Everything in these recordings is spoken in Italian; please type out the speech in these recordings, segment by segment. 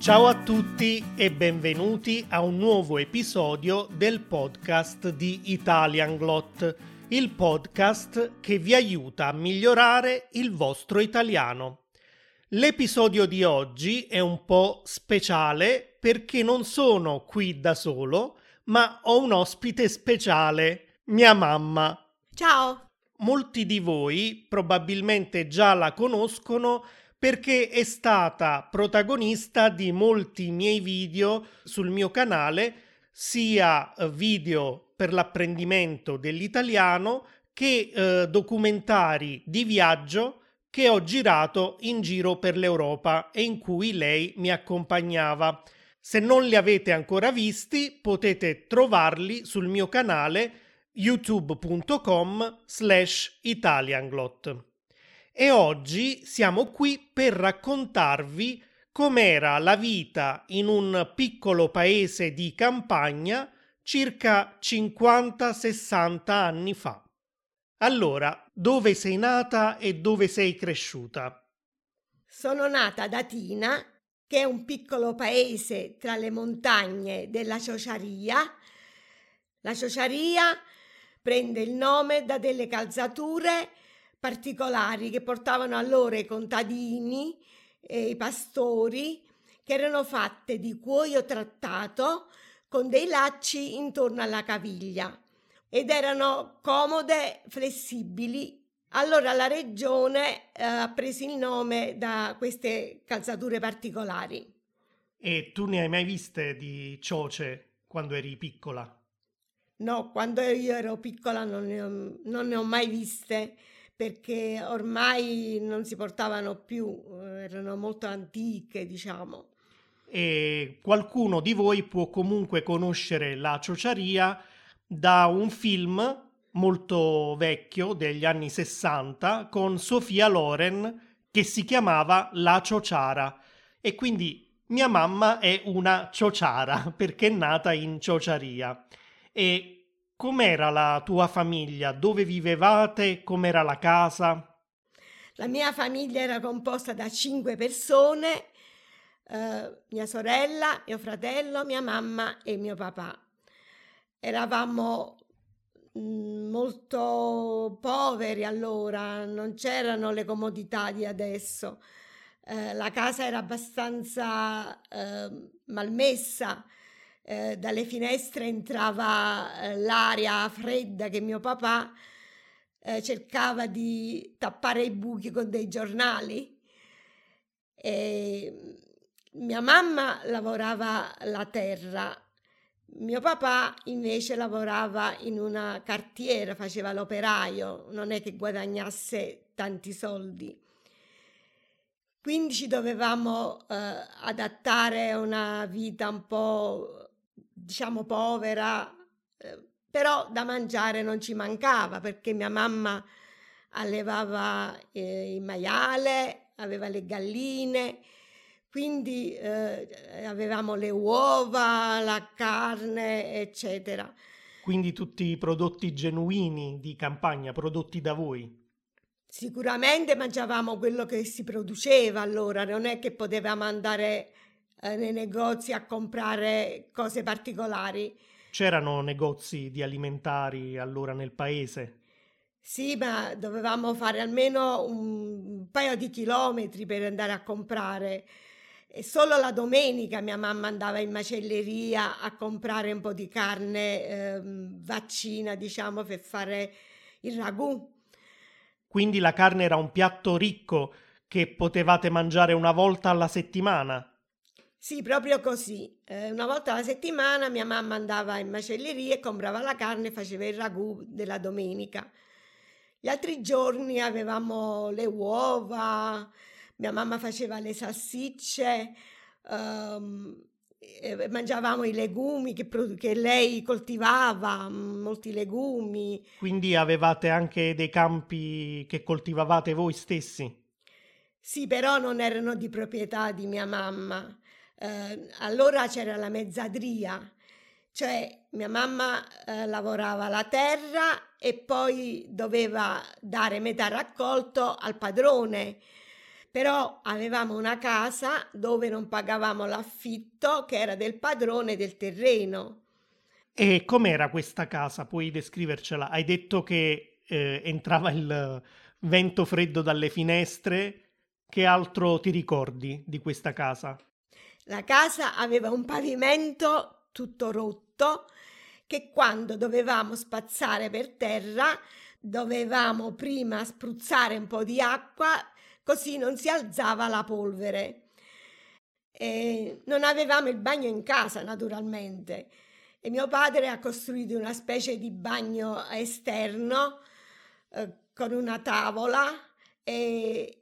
Ciao a tutti e benvenuti a un nuovo episodio del podcast di Italian Glot, il podcast che vi aiuta a migliorare il vostro italiano. L'episodio di oggi è un po' speciale perché non sono qui da solo, ma ho un ospite speciale, mia mamma. Ciao! Molti di voi probabilmente già la conoscono perché è stata protagonista di molti miei video sul mio canale, sia eh, video per l'apprendimento dell'italiano che eh, documentari di viaggio che ho girato in giro per l'Europa e in cui lei mi accompagnava. Se non li avete ancora visti, potete trovarli sul mio canale youtube.com slash italianglot e oggi siamo qui per raccontarvi com'era la vita in un piccolo paese di campagna circa 50-60 anni fa. Allora, dove sei nata e dove sei cresciuta? Sono nata ad Atina, che è un piccolo paese tra le montagne della Ciociaria. La Ciociaria prende il nome da delle calzature particolari che portavano allora i contadini e i pastori, che erano fatte di cuoio trattato con dei lacci intorno alla caviglia ed erano comode, flessibili. Allora la regione eh, ha preso il nome da queste calzature particolari. E tu ne hai mai viste di cioce quando eri piccola? No, quando io ero piccola non ne ho, non ne ho mai viste perché ormai non si portavano più, erano molto antiche, diciamo. E qualcuno di voi può comunque conoscere la ciociaria da un film molto vecchio degli anni 60 con Sofia Loren che si chiamava La ciociara e quindi mia mamma è una ciociara perché è nata in ciociaria e Com'era la tua famiglia? Dove vivevate? Com'era la casa? La mia famiglia era composta da cinque persone, eh, mia sorella, mio fratello, mia mamma e mio papà. Eravamo mm, molto poveri allora, non c'erano le comodità di adesso. Eh, la casa era abbastanza eh, malmessa eh, dalle finestre entrava eh, l'aria fredda che mio papà eh, cercava di tappare i buchi con dei giornali. E mia mamma lavorava la terra, mio papà invece lavorava in una cartiera, faceva l'operaio, non è che guadagnasse tanti soldi. Quindi ci dovevamo eh, adattare a una vita un po' diciamo povera, eh, però da mangiare non ci mancava perché mia mamma allevava eh, il maiale, aveva le galline, quindi eh, avevamo le uova, la carne, eccetera. Quindi tutti i prodotti genuini di campagna, prodotti da voi. Sicuramente mangiavamo quello che si produceva allora, non è che potevamo andare eh, nei negozi a comprare cose particolari. C'erano negozi di alimentari allora nel paese? Sì, ma dovevamo fare almeno un paio di chilometri per andare a comprare. E solo la domenica mia mamma andava in macelleria a comprare un po' di carne eh, vaccina, diciamo, per fare il ragù. Quindi la carne era un piatto ricco che potevate mangiare una volta alla settimana? Sì, proprio così. Eh, una volta alla settimana mia mamma andava in macelleria e comprava la carne e faceva il ragù della domenica. Gli altri giorni avevamo le uova, mia mamma faceva le salsicce, um, mangiavamo i legumi che, che, lei coltivava, molti legumi. Quindi avevate anche dei campi che coltivavate voi stessi? Sì, però non erano di proprietà di mia mamma eh, allora c'era la mezzadria, cioè mia mamma eh, lavorava la terra e poi doveva dare metà raccolto al padrone. però avevamo una casa dove non pagavamo l'affitto che era del padrone del terreno. E com'era questa casa? Puoi descrivercela? Hai detto che eh, entrava il vento freddo dalle finestre. Che altro ti ricordi di questa casa? La casa aveva un pavimento tutto rotto che quando dovevamo spazzare per terra dovevamo prima spruzzare un po' di acqua così non si alzava la polvere. E non avevamo il bagno in casa naturalmente e mio padre ha costruito una specie di bagno esterno eh, con una tavola e,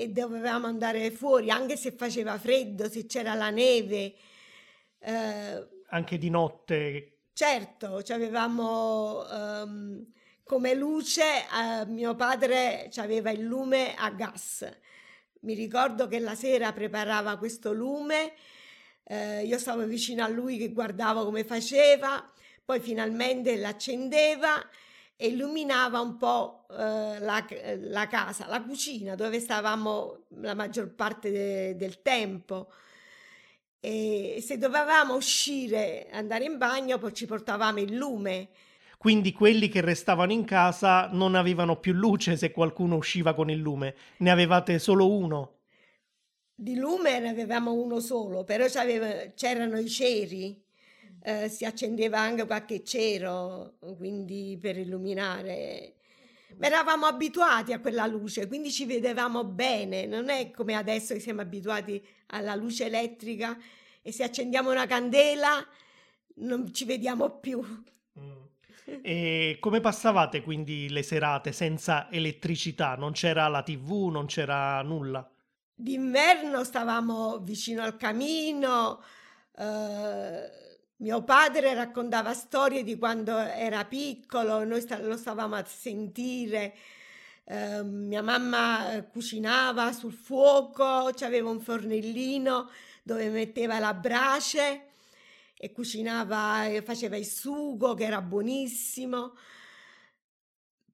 e dovevamo andare fuori anche se faceva freddo, se c'era la neve. Eh, anche di notte. Certo, avevamo um, come luce, uh, mio padre aveva il lume a gas. Mi ricordo che la sera preparava questo lume, uh, io stavo vicino a lui che guardavo come faceva, poi finalmente l'accendeva e illuminava un po' eh, la, la, casa, la cucina dove stavamo la maggior parte de, del tempo. E se dovevamo uscire, andare in bagno, poi ci portavamo il lume. Quindi quelli che restavano in casa non avevano più luce se qualcuno usciva con il lume, ne avevate solo uno. Di lume ne avevamo uno solo, però c'erano i ceri eh, si accendeva anche qualche cero, quindi per illuminare. Ma eravamo abituati a quella luce, quindi ci vedevamo bene, non è come adesso che siamo abituati alla luce elettrica e se accendiamo una candela non ci vediamo più. Mm. E come passavate quindi le serate senza elettricità? Non c'era la tv, non c'era nulla? D'inverno stavamo vicino al camino, eh, mio padre raccontava storie di quando era piccolo, noi sta- lo stavamo a sentire. Uh, mia mamma eh, cucinava sul fuoco, aveva un fornellino dove metteva la brace e cucinava, e faceva il sugo che era buonissimo.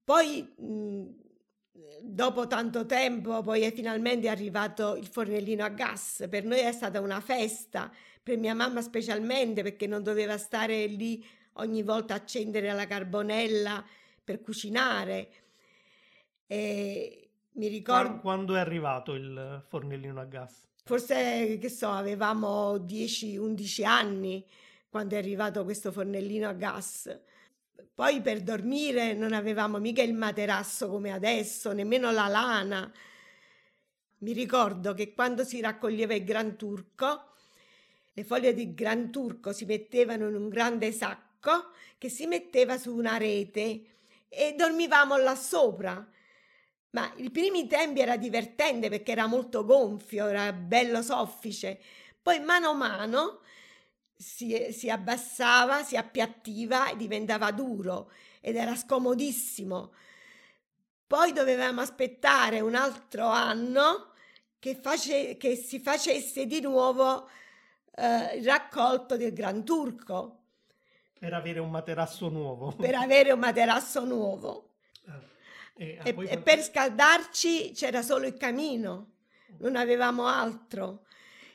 Poi, dopo tanto tempo, poi è finalmente arrivato il fornellino a gas. Per noi è stata una festa per mia mamma specialmente perché non doveva stare lì ogni volta a accendere la carbonella per cucinare. E mi ricordo... Quando è arrivato il fornellino a gas? Forse, che so, avevamo 10-11 anni quando è arrivato questo fornellino a gas. Poi per dormire non avevamo mica il materasso come adesso, nemmeno la lana. Mi ricordo che quando si raccoglieva il Gran Turco, le foglie di Gran Turco si mettevano in un grande sacco che si metteva su una rete e dormivamo là sopra. Ma i primi tempi era divertente perché era molto gonfio, era bello soffice. Poi mano a mano si, si abbassava, si appiattiva e diventava duro ed era scomodissimo. Poi dovevamo aspettare un altro anno che, face, che si facesse di nuovo eh, raccolto del Gran Turco. Per avere un materasso nuovo. Per avere un materasso nuovo. Eh, e, e, e per scaldarci c'era solo il camino, non avevamo altro.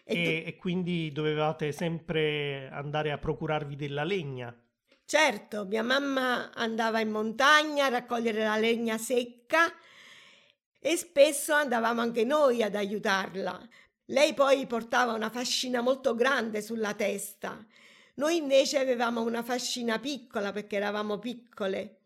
E, e, e, quindi dovevate sempre andare a procurarvi della legna. Certo, mia mamma andava in montagna a raccogliere la legna secca e spesso andavamo anche noi ad aiutarla. Lei poi portava una fascina molto grande sulla testa. Noi invece avevamo una fascina piccola perché eravamo piccole.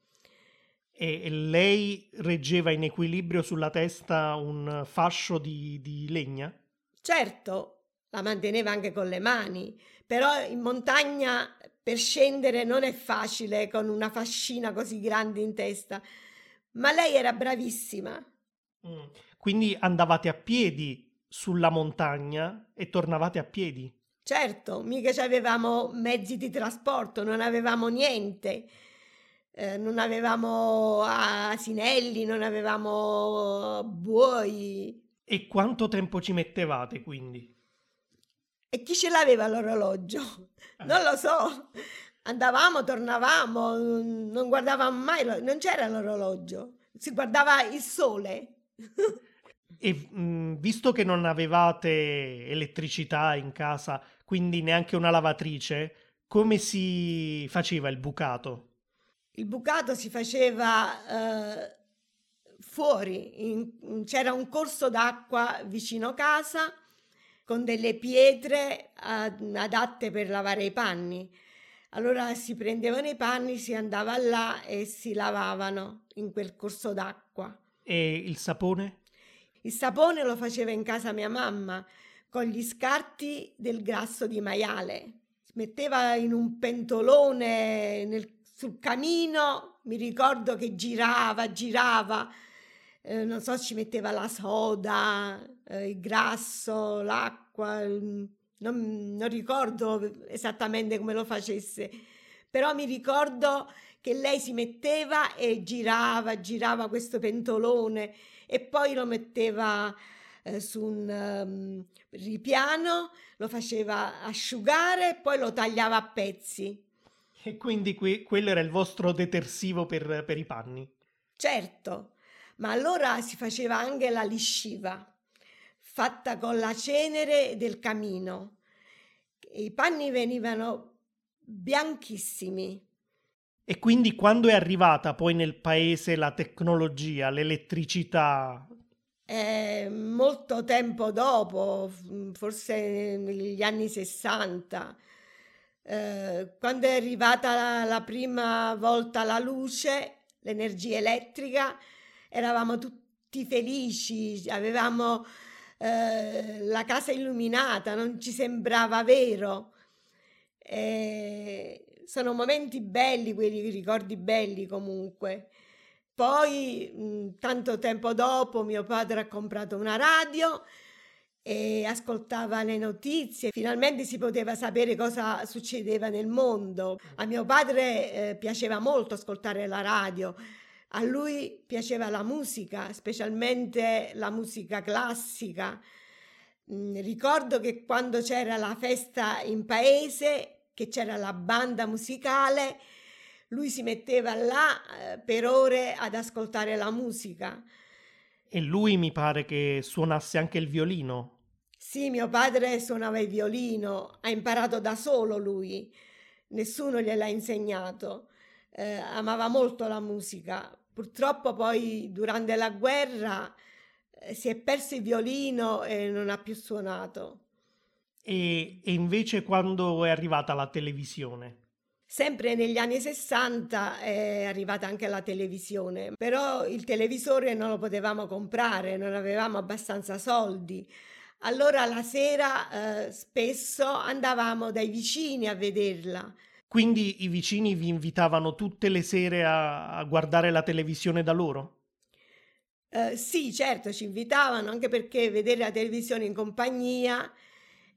E lei reggeva in equilibrio sulla testa un fascio di, di legna? Certo, la manteneva anche con le mani, però in montagna per scendere non è facile con una fascina così grande in testa, ma lei era bravissima. Mm. Quindi andavate a piedi sulla montagna e tornavate a piedi. Certo, mica avevamo mezzi di trasporto, non avevamo niente. Eh, non avevamo asinelli, non avevamo buoi. E quanto tempo ci mettevate quindi? E chi ce l'aveva l'orologio? Eh. Non lo so. Andavamo, tornavamo, non guardavamo mai, non c'era l'orologio, si guardava il sole. E mh, visto che non avevate elettricità in casa, quindi neanche una lavatrice, come si faceva il bucato? Il bucato si faceva eh, fuori, in, c'era un corso d'acqua vicino casa con delle pietre ad, adatte per lavare i panni. Allora si prendevano i panni, si andava là e si lavavano in quel corso d'acqua. E il sapone? Il sapone lo faceva in casa mia mamma con gli scarti del grasso di maiale. Metteva in un pentolone nel, sul camino, mi ricordo che girava, girava, eh, non so, ci metteva la soda, eh, il grasso, l'acqua, non, non ricordo esattamente come lo facesse, però mi ricordo che lei si metteva e girava, girava questo pentolone e poi lo metteva eh, su un um, ripiano, lo faceva asciugare e poi lo tagliava a pezzi. E quindi que- quello era il vostro detersivo per, per i panni? Certo, ma allora si faceva anche la lisciva, fatta con la cenere del camino. I panni venivano bianchissimi. E quindi quando è arrivata poi nel paese la tecnologia, l'elettricità? Eh, molto tempo dopo, forse negli anni 60, eh, quando è arrivata la, la prima volta la luce, l'energia elettrica, eravamo tutti felici, avevamo eh, la casa illuminata, non ci sembrava vero. E sono momenti belli, quei ricordi belli comunque. Poi, mh, tanto tempo dopo, mio padre ha comprato una radio e ascoltava le notizie, finalmente si poteva sapere cosa succedeva nel mondo. A mio padre eh, piaceva molto ascoltare la radio a lui piaceva la musica, specialmente la musica classica. Mm, ricordo che quando c'era la festa in paese, che c'era la banda musicale, lui si metteva là eh, per ore ad ascoltare la musica. E lui mi pare che suonasse anche il violino. Sì, mio padre suonava il violino, ha imparato da solo lui, nessuno gliel'ha insegnato. Eh, amava molto la musica, Purtroppo poi durante la guerra eh, si è perso il violino e non ha più suonato. E, e invece quando è arrivata la televisione? Sempre negli anni 60 è arrivata anche la televisione, però il televisore non lo potevamo comprare, non avevamo abbastanza soldi. Allora la sera eh, spesso andavamo dai vicini a vederla quindi i vicini vi invitavano tutte le sere a, a guardare la televisione da loro? Uh, sì, certo, ci invitavano anche perché vedere la televisione in compagnia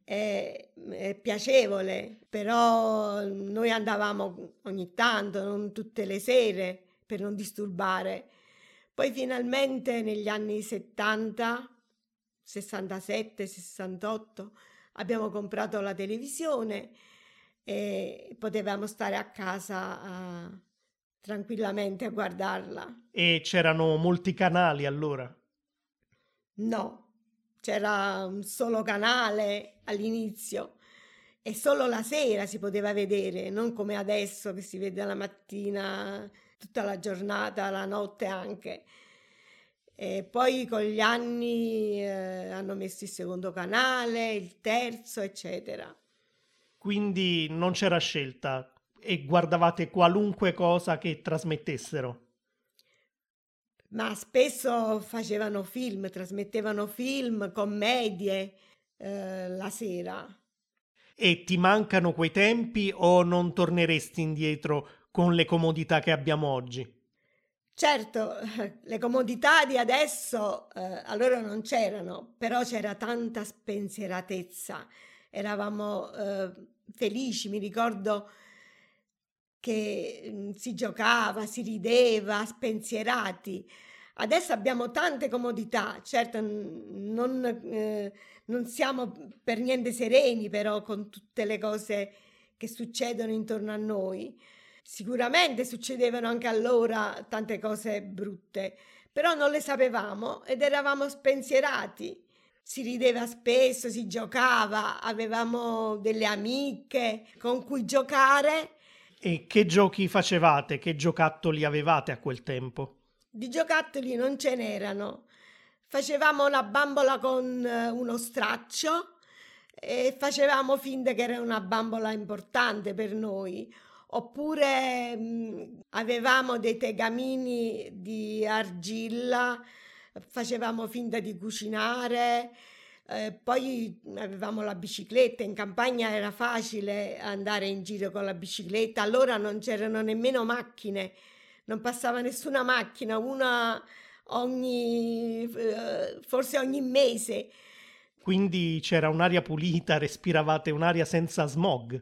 è, è, piacevole, però noi andavamo ogni tanto, non tutte le sere, per non disturbare. Poi finalmente negli anni 70, 67, 68 abbiamo comprato la televisione e potevamo stare a casa uh, tranquillamente a guardarla. E c'erano molti canali allora? No, c'era un solo canale all'inizio e solo la sera si poteva vedere, non come adesso che si vede la mattina, tutta la giornata, la notte anche. E poi con gli anni eh, hanno messo il secondo canale, il terzo, eccetera quindi non c'era scelta e guardavate qualunque cosa che trasmettessero. Ma spesso facevano film, trasmettevano film, commedie eh, la sera. E ti mancano quei tempi o non torneresti indietro con le comodità che abbiamo oggi? Certo, le comodità di adesso eh, allora non c'erano, però c'era tanta spensieratezza eravamo eh, felici, mi ricordo che mh, mm, si giocava, si rideva, spensierati. Adesso abbiamo tante comodità, certo non, eh, non siamo per niente sereni però con tutte le cose che succedono intorno a noi. Sicuramente succedevano anche allora tante cose brutte, però non le sapevamo ed eravamo spensierati. Si rideva spesso, si giocava, avevamo delle amiche con cui giocare. E che giochi facevate? Che giocattoli avevate a quel tempo? Di giocattoli non ce n'erano. Facevamo una bambola con eh, uno straccio e facevamo finta che era una bambola importante per noi. Oppure mh, mm, avevamo dei tegamini di argilla, facevamo finta di cucinare. Eh, poi avevamo la bicicletta, in campagna era facile andare in giro con la bicicletta, allora non c'erano nemmeno macchine, non passava nessuna macchina, una ogni, eh, forse ogni mese. Quindi c'era un'aria pulita, respiravate un'aria senza smog.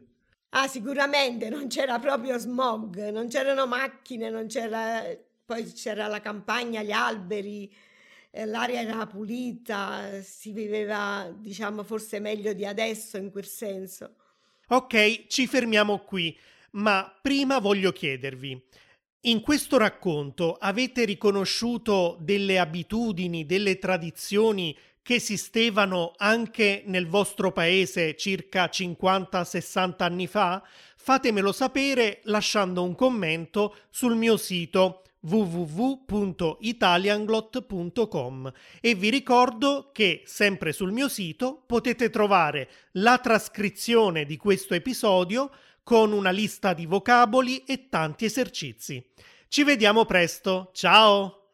Ah, sicuramente non c'era proprio smog, non c'erano macchine, non c'era... poi c'era la campagna, gli alberi, l'aria era pulita, si viveva, diciamo, forse meglio di adesso in quel senso. Ok, ci fermiamo qui, ma prima voglio chiedervi, in questo racconto avete riconosciuto delle abitudini, delle tradizioni che esistevano anche nel vostro paese circa 50-60 anni fa? Fatemelo sapere lasciando un commento sul mio sito www.italianglot.com e vi ricordo che sempre sul mio sito potete trovare la trascrizione di questo episodio con una lista di vocaboli e tanti esercizi. Ci vediamo presto, ciao!